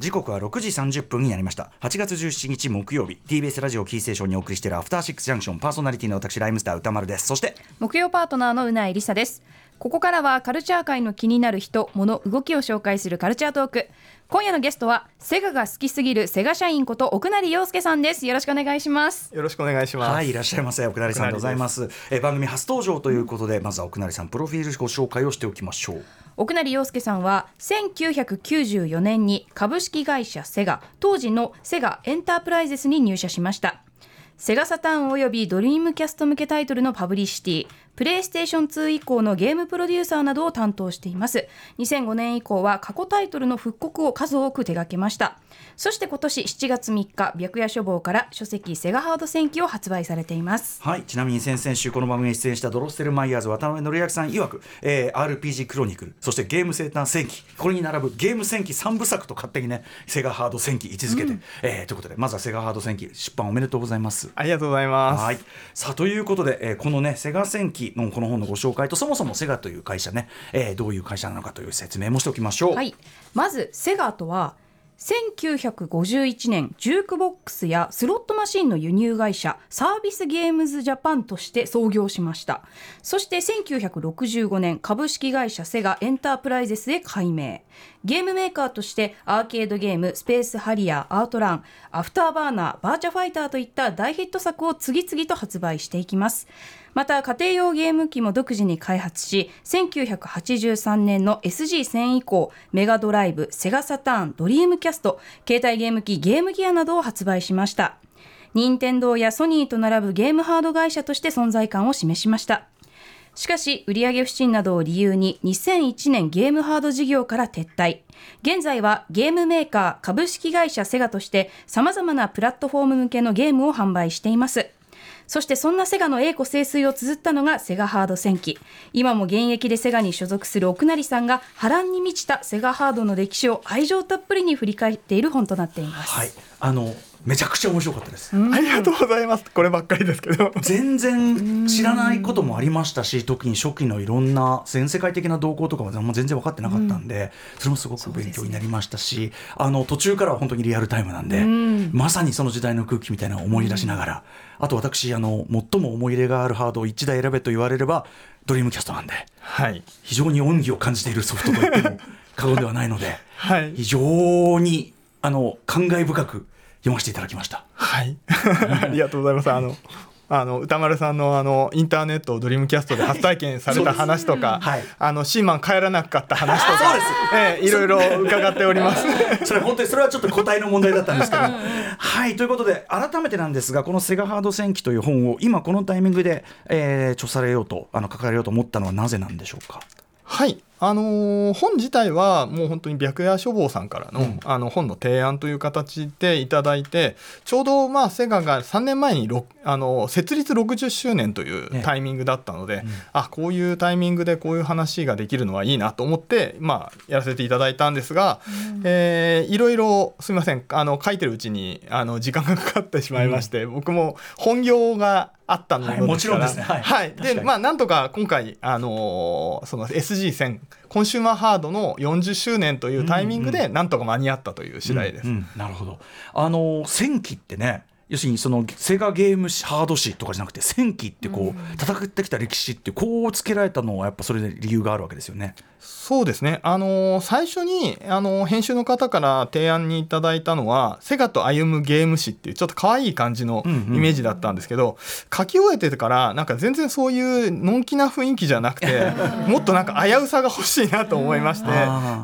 時刻は6時30分になりました。8月17日木曜日。TBS ラジオキーステーションにお送りしているアフターシックスジャンクション。パーソナリティの私ライムスター歌丸です。そして木曜パートナーのうないりさです。ここからはカルチャー界の気になる人物動きを紹介するカルチャートーク。今夜のゲストはセガが好きすぎるセガ社員こと奥成陽介さんです。よろしくお願いします。よろしくお願いします。はいいらっしゃいませ。奥成さんでございます。え番組初登場ということで、まずは奥成さんプロフィールご紹介をしておきましょう奥成洋輔さんは1994年に株式会社セガ当時のセガエンタープライゼスに入社しました。セガサターンおよびドリームキャスト向けタイトルのパブリシティ。プレイステーション2以降のゲームプロデューサーなどを担当しています。2005年以降は過去タイトルの復刻を数多く手掛けました。そして今年7月3日白夜書房から書籍セガハード戦記を発売されています。はいちなみに先々週この番組に出演したドロッセルマイヤーズ渡辺範明さん曰く、えー、RPG クロニクルそしてゲーム生誕戦記これに並ぶゲーム戦記3部作と勝手にねセガハード戦記位置づけて、うん、えー、ということでまずはセガハード戦記出版おめでとうございます。ありがとうございます。はい。さあということで、えー、このねセガ戦記のこの本のご紹介とそもそもセガという会社ね、えー、どういう会社なのかという説明もしておきましょう。はい、まずセガとは1951年ジュークボックスやスロットマシンの輸入会社サービスゲームズジャパンとして創業しました。そして1965年株式会社セガエンタープライゼスへ改名。ゲームメーカーとしてアーケードゲームスペースハリアーアートランアフターバーナーバーチャファイターといった大ヒット作を次々と発売していきます。また家庭用ゲーム機も独自に開発し1983年の SG1000 以降メガドライブセガサターンドリームキャスト携帯ゲーム機ゲームギアなどを発売しました。任天堂やソニーと並ぶゲームハード会社として存在感を示しました。しかし売上不振などを理由に2001年ゲームハード事業から撤退。現在はゲームメーカー株式会社セガとして様々なプラットフォーム向けのゲームを販売しています。そしてそんなセガの栄枯盛衰を綴ったのがセガハード戦記。今も現役でセガに所属する奥成さんが波乱に満ちたセガハードの歴史を愛情たっぷりに振り返っている本となっています。はい、あのめちゃくちゃ面白かったです。ありがとうございます。こればっかりですけど。全然知らないこともありましたし、特に初期のいろんな全世界的な動向とかも全然分かってなかったんで、うん、それもすごく勉強になりましたし、ね、あの途中からは本当にリアルタイムなんで、まさにその時代の空気みたいなのを思い出しながら、あと私あの最も思い入れがあるハードを1台選べと言われればドリームキャストなんで、はい、非常に恩義を感じているソフトと言っても過言ではないので、はい、非常にあの感慨深く読ませていただきました。はい、ありがとうございます。あのあの歌丸さんのあのインターネットをドリームキャストで初体験された話とか、はい、あのシーマン帰らなかった話とか、ええ、いろいろ伺っております。それ本当にそれはちょっと答えの問題だったんですけど、はいということで改めてなんですがこのセガハード戦記という本を今このタイミングで、えー、著されようとあの書かれようと思ったのはなぜなんでしょうか？はいあのー、本自体はもう本当に白夜書房さんからのうん、あの本の提案という形でいただいてちょうどまあセガが3年前にあの設立60周年というタイミングだったので、ねうん、あこういうタイミングでこういう話ができるのはいいなと思って、まあ、やらせていただいたんですが、うん、えー、いろいろすみませんあの書いてるうちにあの時間がかかってしまいまして、僕も本業があったので、はい、もちろんですね。はい。はい、で、まあ、なんとか今回、あのー、その SG 戦、コンシューマーハードの40周年というタイミングで、なんとか間に合ったという次第です。うんうん、なるほど。あのー、戦記ってね、要するにそのセガゲームハード誌とかじゃなくて戦記ってこう戦ってきた歴史ってこうつけられたのはやっぱそれで理由があるわけですよね。そうですね、あのー、最初に、あのー、編集の方から提案にいただいたのは「セガと歩むゲーム誌」っていうちょっと可愛い感じのイメージだったんですけど、うんうん、書き終えてからなんか全然そういうのんきな雰囲気じゃなくて もっとなんか危うさが欲しいなと思いまして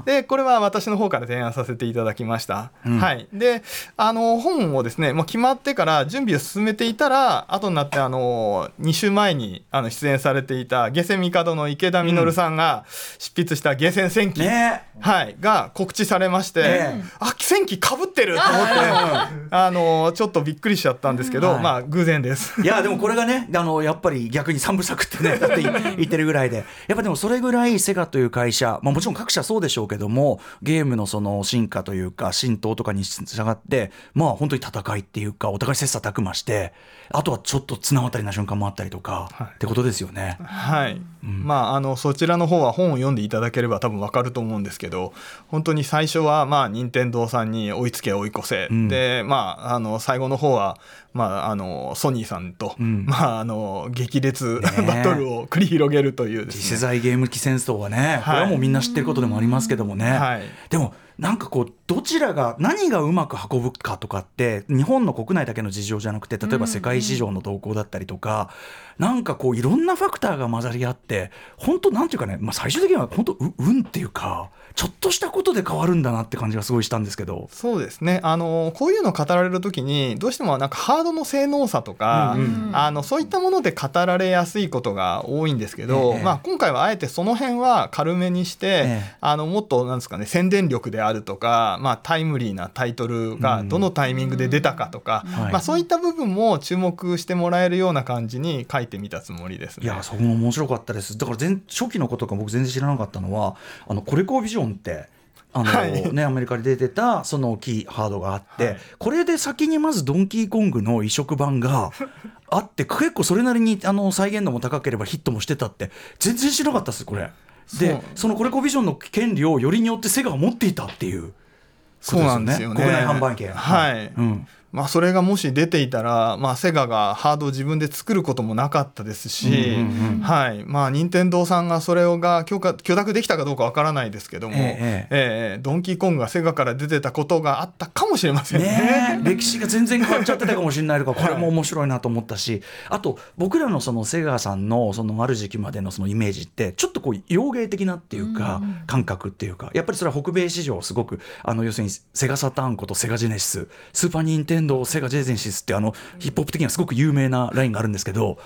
でこれは私の方から提案させていただきました。うん、はい、であの本をですね、まあ、決まってから準備を進めていたら後になってあの2週前にあの出演されていた下世帝の池田稔さんが執筆したゲーセン戦記、はい、が告知されまして、ね、あ戦記かぶってると思ってあのちょっとびっくりしちゃったんですけど、まあ偶然ですいやでもこれがねあのやっぱり逆に三部作ってねだって言ってるぐらいでやっぱでもそれぐらいセガという会社、まあ、もちろん各社そうでしょうけどもゲームのその進化というか浸透とかに従ってまあ本当に戦いっていうかお互互い切磋琢磨してあとはちょっと綱渡りな瞬間もあったりとか、はい。ってことですよね。はい、まああのそちらの方は本を読んでいただければ多分わかると思うんですけど本当に最初はまあ任天堂さんに追いつけ追い越せ、うん。でまああの最後の方はまああのソニーさんと、うん。まああの激烈ねえ。バトルを繰り広げるというで次。世代ゲーム機戦争はね、これはもうみんな知ってることでもありますけどもね、はい。でもなんかこうどちらが何がうまく運ぶかとかって日本の国内だけの事情じゃなくて例えば世界市場の動向だったりとか、なんかこういろんなファクターが混ざり合って本当なんていうかね、まあ、最終的には本当う運っていうかちょっとしたことで変わるんだなって感じがすごいしたんですけど。そうですね。あのこういうの語られる時にどうしてもなんかハードの性能差とか、うんうん。あのそういったもので語られやすいことが多いんですけど、ええ。まあ、今回はあえてその辺は軽めにして、ええ。あのもっとなんですかね宣伝力であるとか、まあ、タイムリーなタイトルがどのタイミングで出たかとか、はいまあ、そういった部分も注目してもらえるような感じに書いてみたつもりですね。いや、そこも面白かったです。だから全初期のことが僕全然知らなかったのは、あのコレコービジョンって。あのはいね、アメリカで出てたそのキーハードがあって、はいこれで先にまずドンキーコングの移植版があって結構それなりにあの再現度も高ければヒットもしてたって全然知らなかったですこれでそのコレコビジョンの権利をよりによってセガが持っていたっていうそうなんですよね。国内販売権はい。うんまあ、それがもし出ていたら、まあ、セガがハードを自分で作ることもなかったですし、うんうんうん。はい。まあ、任天堂さんがそれが許可許諾できたかどうかわからないですけども、ええええ。ドンキーコングがセガから出てたことがあったかもしれませんね。ねえ歴史が全然変わっちゃってたかもしれないとかこれも面白いなと思ったし、あと僕らのそのセガさんのそのある時期までのそのイメージってちょっとこう洋ゲー的なっていうか、感覚っていうかやっぱりそれは北米市場すごくあの要するにセガサターンことセガジェネシススーパーニンテンドーセガジェネシスってあのヒップホップ的にはすごく有名なラインがあるんですけど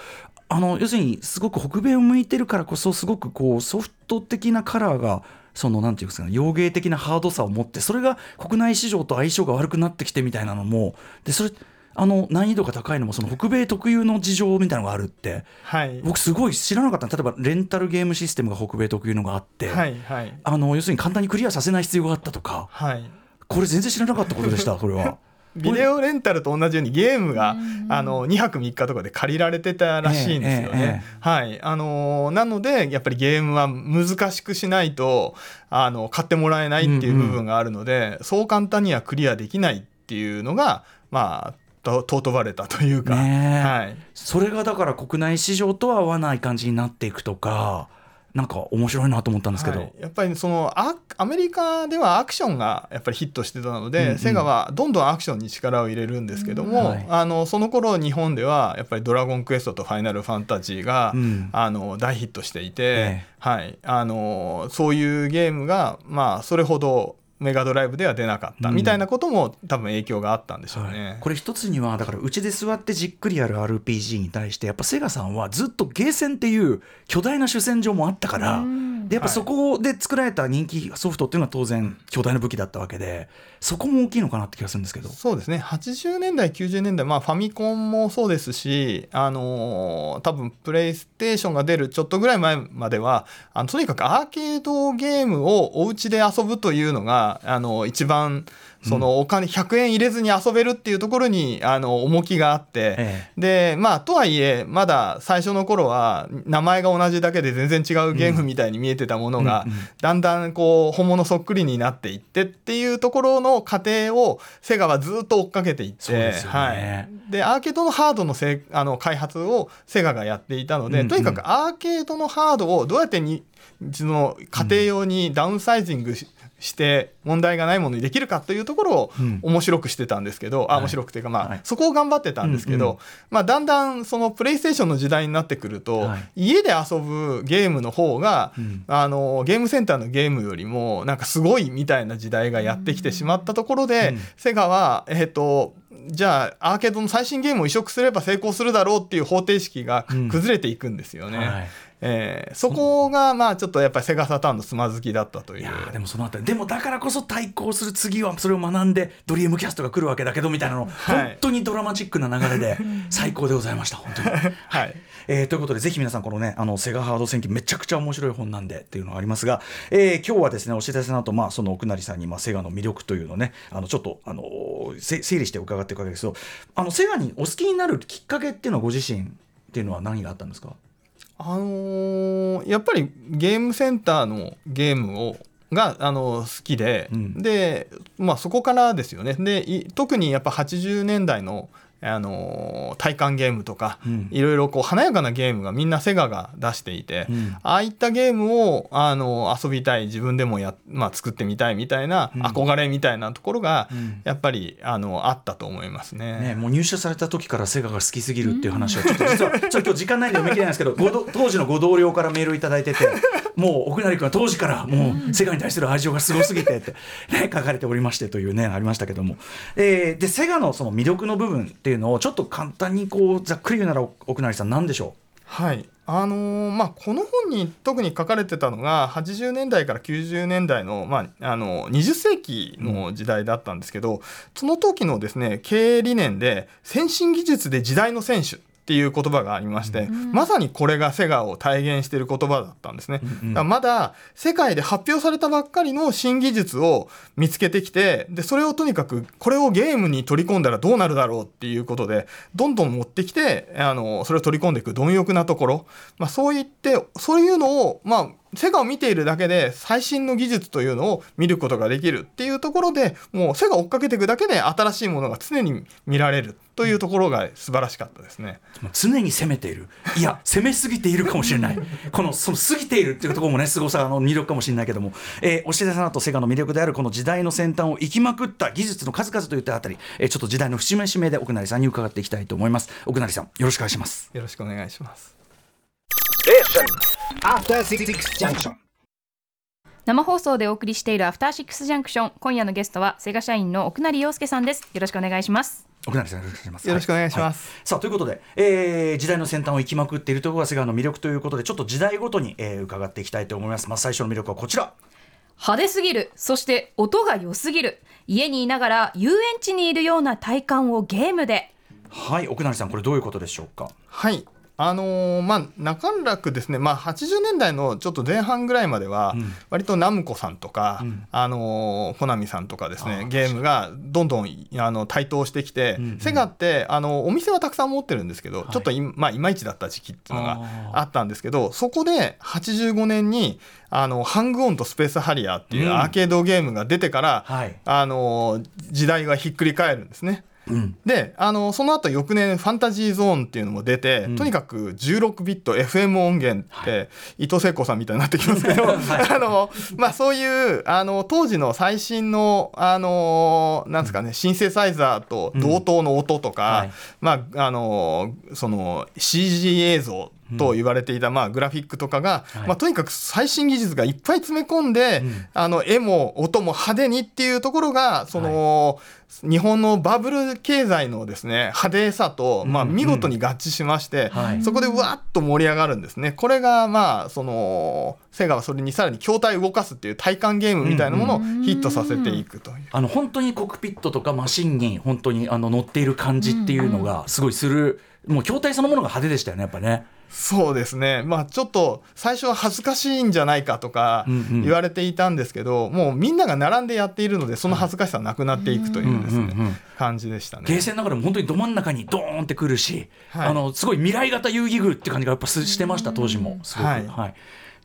あの要するにすごく北米を向いてるからこそすごくこうソフト的なカラーがそのなんていうんですかね洋ゲー的なハードさを持ってそれが国内市場と相性が悪くなってきてみたいなのもでそれあの難易度が高いのもその北米特有の事情みたいなのがあるってはい、僕すごい知らなかった例えばレンタルゲームシステムが北米特有のがあって、はいはい。あの要するに簡単にクリアさせない必要があったとかはい。これ全然知らなかったことでしたこれは。ビデオレンタルと同じようにゲームがあの2泊3日とかで借りられてたらしいんですよえええね。はい。あのーなのでやっぱりゲームは難しくしないとあの買ってもらえないっていう部分があるので、そう簡単にはクリアできないっていうのがまあと尊ばれたというか、はい、それがだから国内市場とは合わない感じになっていくとかなんか面白いなと思ったんですけど、はい。やっぱりそのアアメリカではアクションがやっぱりヒットしてたので、うんうん。セガはどんどんアクションに力を入れるんですけども、うん。はい。あのその頃日本ではやっぱり「ドラゴンクエスト」と「ファイナルファンタジーが」うん。あの大ヒットしていて、ええ。はい、あのそういうゲームが、まあ、それほどメガドライブでは出なかった。うん。みたいなことも多分影響があったんでしょうね。はい。これ一つにはだからうちで座ってじっくりやる RPG に対してやっぱセガさんはずっとゲーセンっていう巨大な主戦場もあったからうん。でやっぱそこで作られた人気ソフトっていうのは当然巨大な武器だったわけでそこも大きいのかなって気がするんですけど。そうですね。80年代90年代、まあ、ファミコンもそうですし、あのー多分プレイステーションが出るちょっとぐらい前まではあのとにかくアーケードゲームをお家で遊ぶというのがあの一番そのお金100円入れずに遊べるっていうところにあの重きがあって、えでまあとはいえまだ最初の頃は名前が同じだけで全然違うゲームみたいに見えてたものが、うんうんだんだんこう本物そっくりになっていってっていうところの過程をセガはずっと追っかけていってね。はい、でアーケードのハードのせいあの開発をセガがやっていたので、うんうん。とにかくアーケードのハードをどうやってにその家庭用にダウンサイジングしして問題がないものにできるかというところをうん。面白くしてたんですけど、あはい。面白くていうかまあ、はい。そこを頑張ってたんですけど、うんうん。まあ、だんだんそのプレイステーションの時代になってくると、はい。家で遊ぶゲームの方が、うん。あのゲームセンターのゲームよりもなんかすごいみたいな時代がやってきてしまったところで、うん。セガは、えっとじゃあアーケードの最新ゲームを移植すれば成功するだろうっていう方程式がうん。崩れていくんですよね。はいえーそこがまあちょっとやっぱりセガサターンのつまずきだったという。いやーでもそのあたり。でもだからこそ対抗する次はそれを学んでドリームキャストが来るわけだけどみたいなの、はい。本当にドラマチックな流れで 最高でございました本当に。はい。えーということでぜひ皆さんこのねあのセガハード戦記めちゃくちゃ面白い本なんでっていうのがありますが、えー今日はですねお知らせの後まあその奥成さんにまあセガの魅力というのをねあのちょっとあの整理して伺っていくわけですけどあのセガにお好きになるきっかけっていうのはご自身っていうのは何があったんですか？あのーやっぱりゲームセンターのゲームをが、あの好きで、うん。で、まあ、そこからですよね。でい特にやっぱ80年代の、あのー体感ゲームとか、うん。いろいろこう華やかなゲームがみんなセガが出していて、うん。ああいったゲームを、あの遊びたい自分でもや、まあ、作ってみたいみたいな、うん。憧れみたいなところが、うん。やっぱりあのあったと思いますね。ね、もう入社された時からセガが好きすぎるっていう話はちょっと実はちょっと今日時間ないんで読み切れないんですけど当時のご同僚からメールいただいててもう奥成君は当時からもうセガに対する愛情がすごすぎてって、ね、書かれておりましてというねありましたけども、えーでセガのその魅力の部分っていうのをちょっと簡単にこうざっくり言うなら奥成さん何でしょはい。あのーまあ、この本に特に書かれてたのが80年代から90年代の,、まあ、あの20世紀の時代だったんですけど、その時のですね経営理念で先進技術で時代の選手っていう言葉がありまして、まさにこれがセガを体現している言葉だったんですね。うん。だからまだ世界で発表されたばっかりの新技術を見つけてきてでそれをとにかくこれをゲームに取り込んだらどうなるだろうっていうことでどんどん持ってきてあのそれを取り込んでいく貪欲なところ、まあ、そういってそういうのをまあセガを見ているだけで最新の技術というのを見ることができるっていうところでもうセガを追っかけていくだけで新しいものが常に見られるというところが素晴らしかったですね。う常に攻めているいや攻めすぎているかもしれないこのその過ぎているっていうところもねすごさの魅力かもしれないけども、えー、おし出さんとセガの魅力であるこの時代の先端を行きまくった技術の数々といったあたり、えーちょっと時代の節目節目で奥成さんに伺っていきたいと思います奥成さんよろしくお願いしますよろしくお願いします。Junction. 生放送でお送りしているアフターシックスジャンクション今夜のゲストはセガ社員の奥成陽介さんです。よろしくお願いします。奥成さんよろしくお願いします。よろしくお願いします。はさあということで、えー時代の先端を行きまくっているところがセガの魅力ということでちょっと時代ごとに、えー伺っていきたいと思います。まず最初の魅力はこちら。派手すぎる。そして音が良すぎる。家にいながら遊園地にいるような体感をゲームで。はい奥成さんこれどういうことでしょうか？はい。あのーまあ中楽ですね、まあ、80年代のちょっと前半ぐらいまでは、うん。割とナムコさんとか、うん。あのーコナミさんとかですねゲームがどんどんあの台頭してきて、うんうん。セガってあのお店はたくさん持ってるんですけど、はい。ちょっとい,、まあ、いまいちだった時期っていうのがあったんですけどそこで85年にあのハングオンとスペースハリアーっていううん。アーケードゲームが出てから、はい。あのー時代がひっくり返るんですね。うん。であのその後翌年ファンタジーゾーンっていうのも出て、うん。とにかく16ビット FM 音源って、伊藤聖子さんみたいになってきますけど、はい。あのまあ、そういうあの当時の最新のあのなんですかね、シンセサイザーと同等の音とか、はい。まああのその CG 映像と言われていた、まあ、グラフィックとかが、はい。まあ、とにかく最新技術がいっぱい詰め込んで、うん。あの絵も音も派手にっていうところがその、日本のバブル経済のですね派手さと、まあ、見事に合致しまして、はい。そこでうわっと盛り上がるんですね。これがまあそのセガはそれにさらに筐体を動かすっていう体感ゲームみたいなものをヒットさせていくという。あの本当にコックピットとかマシンに本当にあの乗っている感じっていうのがすごいする、もう筐体そのものが派手でしたよねやっぱね。そうですね。まあちょっと最初は恥ずかしいんじゃないかとかうんうん。言われていたんですけど、もうみんなが並んでやっているのでその恥ずかしさはなくなっていくというですね、うんうんうん感じでしたね。ゲーセンの中でも本当にど真ん中にドーンってくるし、はい。あのすごい未来型遊戯具って感じがやっぱすしてました当時も。すごく。はい。はい。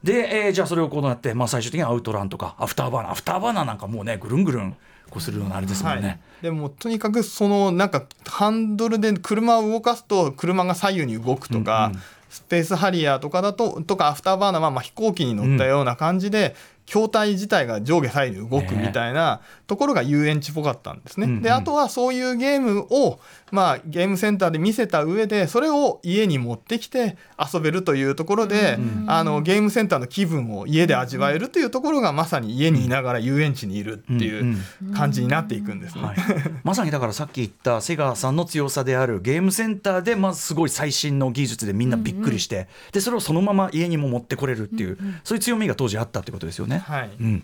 で、えーじゃあそれをこうなって、まあ、最終的にはアウトランとかアフターバーナー。アフターバーナーなんかもうねぐるんぐるんこうするようなあれですもんね。はい、でもとにかくそのなんかハンドルで車を動かすと車が左右に動くとか、うんうん。スペースハリアーとかだととかアフターバーナーはまあ飛行機に乗ったような感じで、筐体自体が上下左右に動くみたいなところが遊園地っぽかったんですね。うんうん。であとはそういうゲームを、まあ、ゲームセンターで見せた上でそれを家に持ってきて遊べるというところで、うんあのゲームセンターの気分を家で味わえるというところがまさに家にいながら遊園地にいるっていう感じになっていくんですね。はい、まさにだからさっき言ったセガさんの強さであるゲームセンターでまずすごい最新の技術でみんなびっくりして、でそれをそのまま家にも持ってこれるっていう、そういう強みが当時あったってことですよね。はい。うん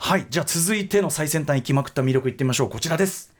はい、じゃあ続いての最先端行きまくった魅力いってみましょう。こちらです。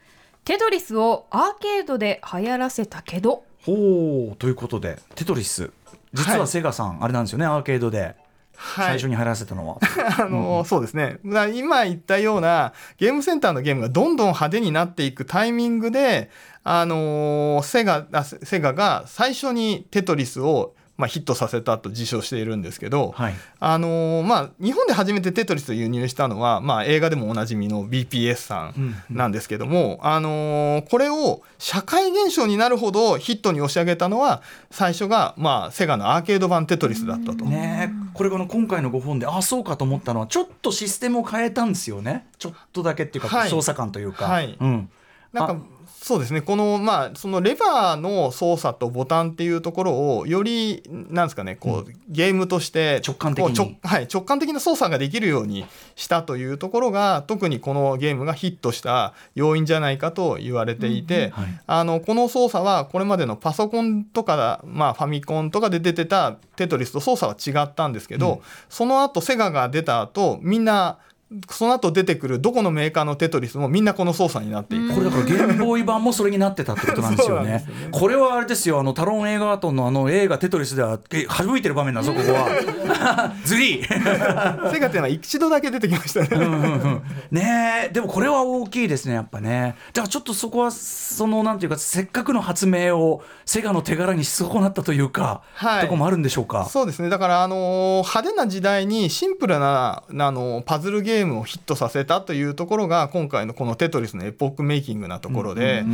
テトリスをアーケードで流行らせたけど。ほうということで。テトリス。実ははい。セガさん、あれなんですよねアーケードで。はい。最初に入らせたのは。あのそうですね。今言ったようなゲームセンターのゲームがどんどん派手になっていくタイミングで、あのセガセガが最初にテトリスを、まあ、ヒットさせたと自称しているんですけど、はい。あのまあ、日本で初めてテトリスを輸入したのは、まあ、映画でもおなじみの BPS さんなんですけども、あのこれを社会現象になるほどヒットに押し上げたのは最初が、まあ、セガのアーケード版テトリスだったと。ねえこれが今回のご本であそうかと思ったのはちょっとシステムを変えたんですよね。ちょっとだけっていうか、はい。操作感というか、はい。うん、なんかそうですね。このまあそのレバーの操作とボタンっていうところをよりなんですかねこう、ゲームとして直感的に。はい、直感的な操作ができるようにしたというところが特にこのゲームがヒットした要因じゃないかと言われていて、はい。あのこの操作はこれまでのパソコンとか、まあ、ファミコンとかで出てたテトリスと操作は違ったんですけど、うん。その後セガが出た後みんなその後出てくるどこのメーカーのテトリスもみんなこの操作になっていく。これだからゲームボーイ版もそれになってたってことなんですよね。ねこれはあれですよ。あのタロン・エイガートンのあの映画「テトリス」ではえ省いてる場面だぞここは。ズリー。セガっていうのは一度だけ出てきましたね。うんうんうん。ねえ。でもこれは大きいですねやっぱね。だからちょっとそこはそのなんていうかせっかくの発明をセガの手柄にし損なったというか、はい。とこもあるんでしょうか？そうですね。だから、あのー派手な時代にシンプルな、あのーパズルゲームをヒットさせたというところが今回のこの「テトリス」のエポックメイキングなところで。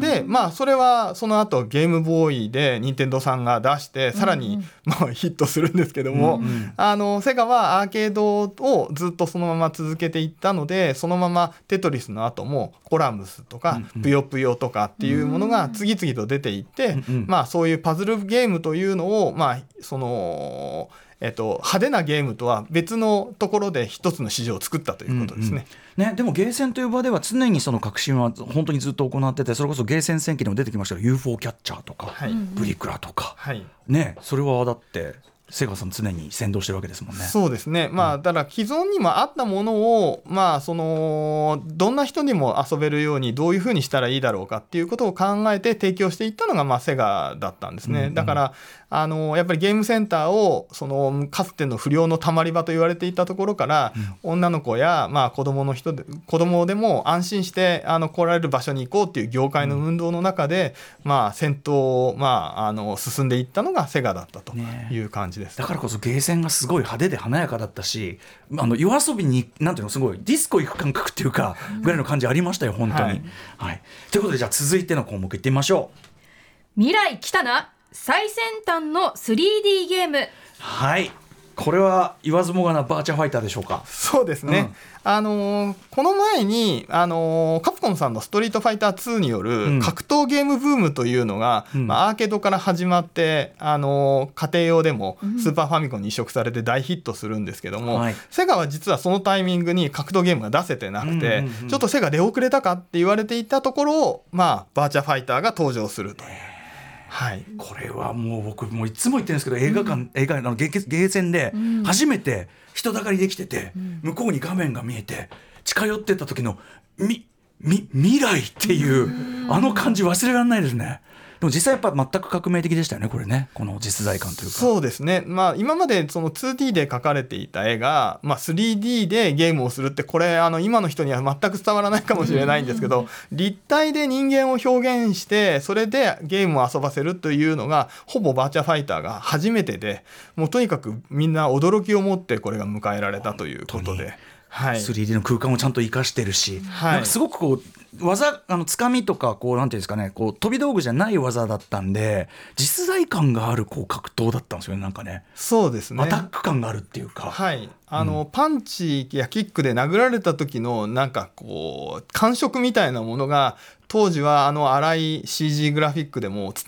でまあそれはその後ゲームボーイで任天堂さんが出してさらに、まあ、ヒットするんですけども、うんうん。あのセガはアーケードをずっとそのまま続けていったのでそのままテトリスの後もコラムスとか、ぷよぷよとかっていうものが次々と出ていって、まあそういうパズルゲームというのをまあそのえっと、派手なゲームとは別のところで一つの市場を作ったということですね。ね、でもゲーセンという場では常にその革新は本当にずっと行っててそれこそゲーセン戦記でも出てきましたけど UFO キャッチャーとか、はい。プリクラとか、はい。ねそれはだってセガさん常に先導してるわけですもんね。そうですね。まあだから既存にもあったものをまあそのどんな人にも遊べるようにどういうふうにしたらいいだろうかっていうことを考えて提供していったのがまあセガだったんですね、うんうん。だからあのやっぱりゲームセンターをそのかつての不良のたまり場と言われていたところから、女の子やまあ子供の人で子供でも安心してあの来られる場所に行こうっていう業界の運動の中で、まあ先頭をまああの進んでいったのがセガだったとねいう感じです。だからこそゲーセンがすごい派手で華やかだったしあの夜遊びになんていうのすごいディスコ行く感覚っていうかぐらいの感じありましたよ本当に。ははいいということでじゃあ続いての項目いってみましょう。未来来たな最先端の 3D ゲームはいこれは言わずもがなバーチャファイターでしょうか。そうですね、あのーこの前に、あのーカプコンさんの「ストリートファイター2」にようん。る格闘ゲームブームというのが、うん。まあ、アーケードから始まって、あのー家庭用でもスーパーファミコンに移植されて大ヒットするんですけども、はい。セガは実はそのタイミングに格闘ゲームが出せてなくて、うんうんうんちょっとセガ出遅れたかって言われていたところを、まあ、バーチャファイターが登場すると。いう。はい、これはもう僕もういつも言ってるんですけど映画館、映画あのゲーゲーセンで初めて人だかりできてて、向こうに画面が見えて近寄ってった時のみみ未来っていうあの感じ忘れられないですね。でも実際やっぱ全く革命的でしたよねこれね。この実在感というか。そうですね、まあ、今までその 2D で描かれていた絵が、まあ、3D でゲームをするってこれあの今の人には全く伝わらないかもしれないんですけど立体で人間を表現してそれでゲームを遊ばせるというのがほぼバーチャファイターが初めてでもうとにかくみんな驚きを持ってこれが迎えられたということで。はい。3D の空間をちゃんと生かしてるし、はい。なんかすごくこう技あのつかみとかこうなんていうんですかねこう飛び道具じゃない技だったんで実在感があるこう格闘だったんですよねなんかね。そうですね。アタック感があるっていうか、はい、あの、パンチやキックで殴られた時のなんかこう感触みたいなものが当時はあの荒い CG グラフィックでもつ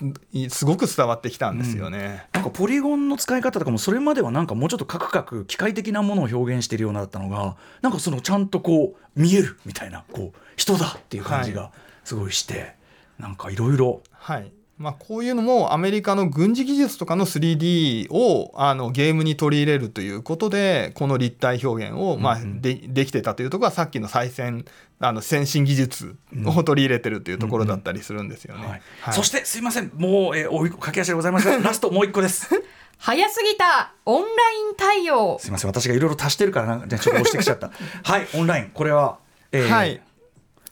すごく伝わってきたんですよね。なんかポリゴンの使い方とかもそれまではなんかもうちょっとカクカク機械的なものを表現しているようなだったのがなんかそのちゃんとこう見えるみたいなこう人だっていう感じがすごいして、なんかいろいろ。はい。まあ、こういうのもアメリカの軍事技術とかの 3D をあのゲームに取り入れるということでこの立体表現を、まあでできてたというところはさっきの最先あの先進技術を取り入れてるというところだったりするんですよね。はい。はい。そしてすいません。もう、えー、おい駆け足でございますがラストもう一個です 早すぎた。オンライン対応。すいません。私がいろいろ足してるからなんか、ね、ちょっと押してきちゃった。はいオンライン。これは、えーはい。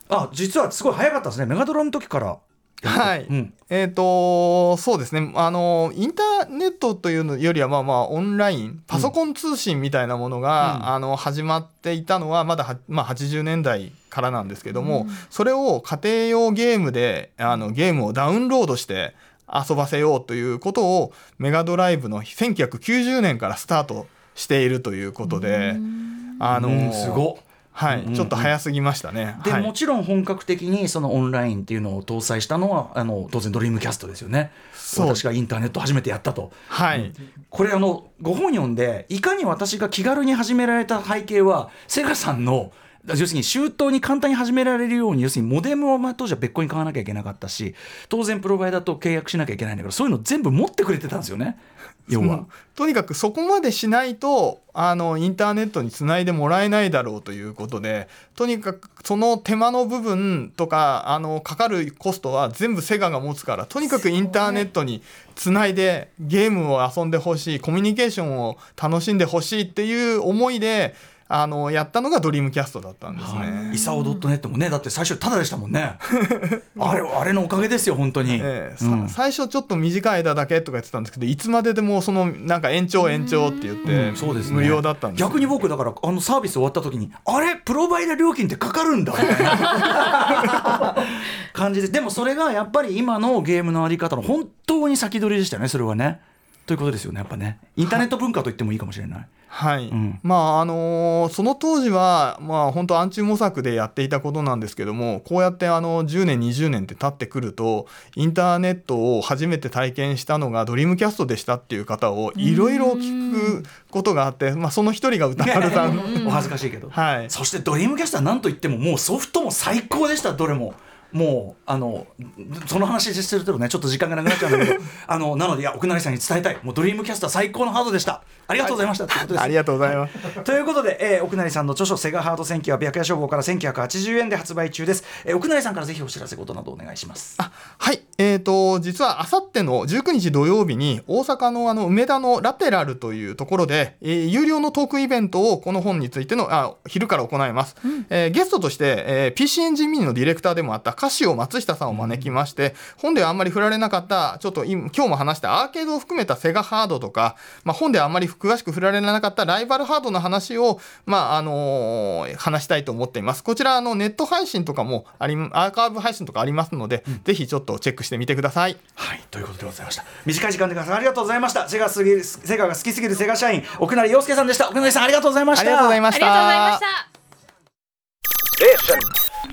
あ実はすごい早かったですね。メガドラの時から。はい、うん。えっ、とそうですね。あのインターネットというのよりはまあまあオンライン。パソコン通信みたいなものが、うん。あの始まっていたのはまだは、まあ、80年代からなんですけども、それを家庭用ゲームであのゲームをダウンロードして遊ばせようということをメガドライブの1990年からスタートしているということで、あのうんすごっ。はい、うんうん。ちょっと早すぎましたね。で、はい。もちろん本格的にそのオンラインっていうのを搭載したのはあの当然ドリームキャストですよね。そう。私がインターネット初めてやったと。はい、これあのご本読んでいかに私が気軽に始められた背景はセガさんの要するに周到に簡単に始められるように要するにモデムをまあ当時は別個に買わなきゃいけなかったし当然プロバイダーと契約しなきゃいけないんだけどそういうの全部持ってくれてたんですよね 要はうん。とにかくそこまでしないとあのインターネットにつないでもらえないだろうということでとにかくその手間の部分とかあのかかるコストは全部セガが持つからとにかくインターネットにつないでゲームを遊んでほしいコミュニケーションを楽しんでほしいっていう思いであのやったのがドリームキャストだったんですね。イサオ .net もねだって最初タダでしたもんね。あれあれのおかげですよ本当に、ええさうん。最初ちょっと短い間だけとか言ってたんですけどいつまででもそのなんか延長延長って言って、うんそうですね。無料だったんですよ。逆に僕だからあのサービス終わった時にあれ？プロバイダー料金ってかかるんだみたいな。感じで。でもそれがやっぱり今のゲームのあり方の本当に先取りでしたよねそれはね。ということですよねやっぱね。インターネット文化と言ってもいいかもしれない、はい、うん。まああのーその当時はまあ本当暗中模索でやっていたことなんですけどもこうやってあの10年20年って経ってくるとインターネットを初めて体験したのがドリームキャストでしたっていう方をいろいろ聞くことがあって、まあ、その一人が宇多丸さん。お恥ずかしいけど、はい。そしてドリームキャストはなんといってももうソフトも最高でしたどれももうあのその話してるとねちょっと時間がなくなっちゃうんだけど あのなのでいや奥成さんに伝えたい。もうドリームキャスト最高のハードでした。ありがとうございました、とい。うことですありがとうございます。ということで、えー奥成さんの著書「セガハード戦記」白夜消防」から1980円で発売中です、えー奥成さんからぜひお知らせことなどお願いします。あはい、えー、と実はあさっての19日土曜日に大阪のあの梅田のラテラルというところで、えー有料のトークイベントをこの本についてのあ昼から行います、えーゲストとして、えー PC エンジンミニのディレクターでもあったカシオ松下さんを招きまして、本ではあんまり振られなかったちょっと今今日も話したアーケードを含めたセガハードとか、まあ、本ではあんまり詳しく振られなかったライバルハードの話を、まああのー話したいと思っています。こちらあのネット配信とかもありアーカイブ配信とかありますので、ぜひちょっとチェックしてみてください。はい。ということでございました。短い時間でありがとうございました。セガすぎるセガが好きすぎるセガ社員奥成陽介さんでした。奥成さんありがとうございました。ありがとうございまありしたがとうございました。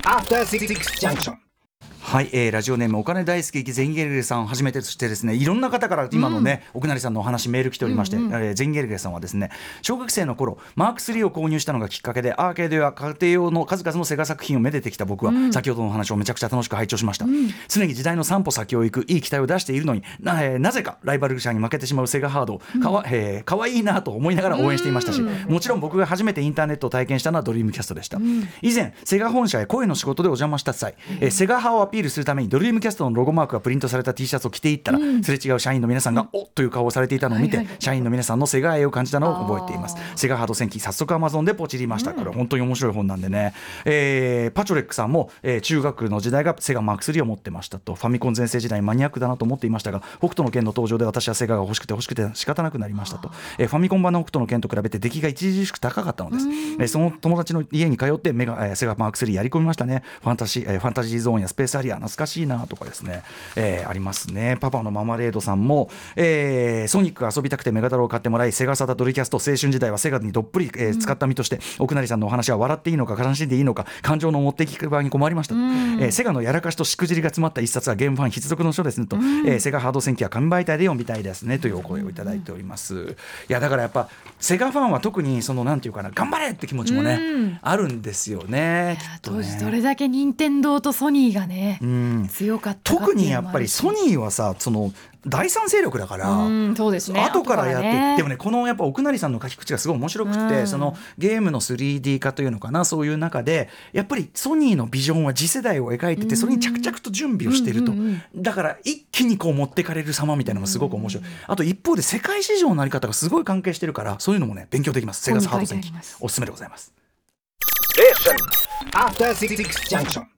After Six Junction. はい、えーラジオネームお金大好きゼンゲルゲさんをはじめてしてですねいろんな方から今のね、奥成さんのお話メール来ておりまして、えーゼンゲルゲさんはですね小学生の頃マーク3を購入したのがきっかけでアーケードや家庭用の数々のセガ作品をめでてきた僕は、先ほどのお話をめちゃくちゃ楽しく拝聴しました、常に時代の三歩先を行くいい期待を出しているのにな,、えーなぜかライバル社に負けてしまうセガハードかわ,、えーかわいいなと思いながら応援していましたし、もちろん僕が初めてインターネットを体験したのはドリームキャストでした、以前セガ本社へ声の仕事でお邪魔した際、えーセガ派をアピールするためにドリームキャストのロゴマークがプリントされた T シャツを着ていったら、すれ違う社員の皆さんが、おっという顔をされていたのを見て、はいはい。社員の皆さんのセガ愛を感じたのを覚えています。セガハード戦記早速アマゾンでポチりました、これ本当に面白い本なんでね、えーパチョレックさんも、えー中学の時代がセガマーク3を持ってましたと。ファミコン全盛時代マニアックだなと思っていましたが北斗の拳の登場で私はセガが欲しくて欲しくて仕方なくなりましたと、えーファミコン版の北斗の拳と比べて出来が著しく高かったのです、えーその友達の家に通ってメガ、えーセガマーク3やり込みましたね。ファンタジー、えーファンタジーゾーンやスペースハリアー懐かしいなとかですね、えーありますね。パパのママレードさんも、えーソニックが遊びたくてメガドラを買ってもらいセガサタドリキャスト青春時代はセガにどっぷり、えー使った身として、奥成さんのお話は笑っていいのか悲しんでいいのか感情の持っていき場合に困りましたと、えーセガのやらかしとしくじりが詰まった一冊はゲームファン必読の書ですねと、えーセガハード戦記は紙媒体で読みたいですねというお声をいただいております、いやだからやっぱセガファンは特にそのなんていうかな頑張れって気持ちもね、うん。あるんですよねね。当時どれだけ任天堂とソニーがね、うん。強かったか特にやっぱりソニニーはさその第三勢力だから、うんそうですね。後からやってね。でもねこのやっぱ奥成さんの書き口がすごい面白くて、うん。そのゲームの 3D 化というのかなそういう中でやっぱりソニーのビジョンは次世代を描いてて、それに着々と準備をしてると、うんうんだから一気にこう持ってかれる様みたいなのがすごく面白い、あと一方で世界市場のあり方がすごい関係してるからそういうのもね勉強できます。セガスハード戦記おすすめでございます。Junction.